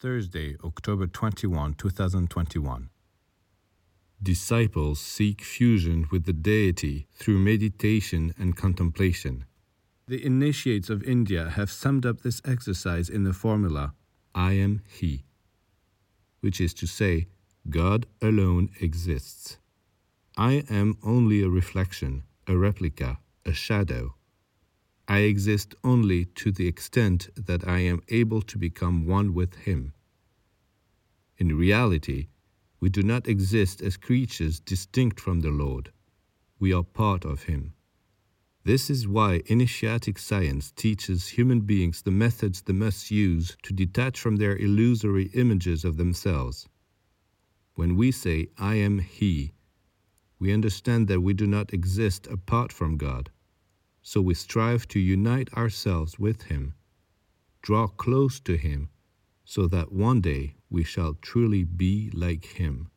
Thursday, October 21, 2021. Disciples seek fusion with the deity through meditation and contemplation. The initiates of India have summed up this exercise in the formula I am He, which is to say, God alone exists. I am only a reflection, a replica, a shadow. I exist only to the extent that I am able to become one with Him. In reality, we do not exist as creatures distinct from the Lord. We are part of Him. This is why initiatic science teaches human beings the methods they must use to detach from their illusory images of themselves. When we say, I am He, we understand that we do not exist apart from God so we strive to unite ourselves with Him, draw close to Him, so that one day we shall truly be like Him.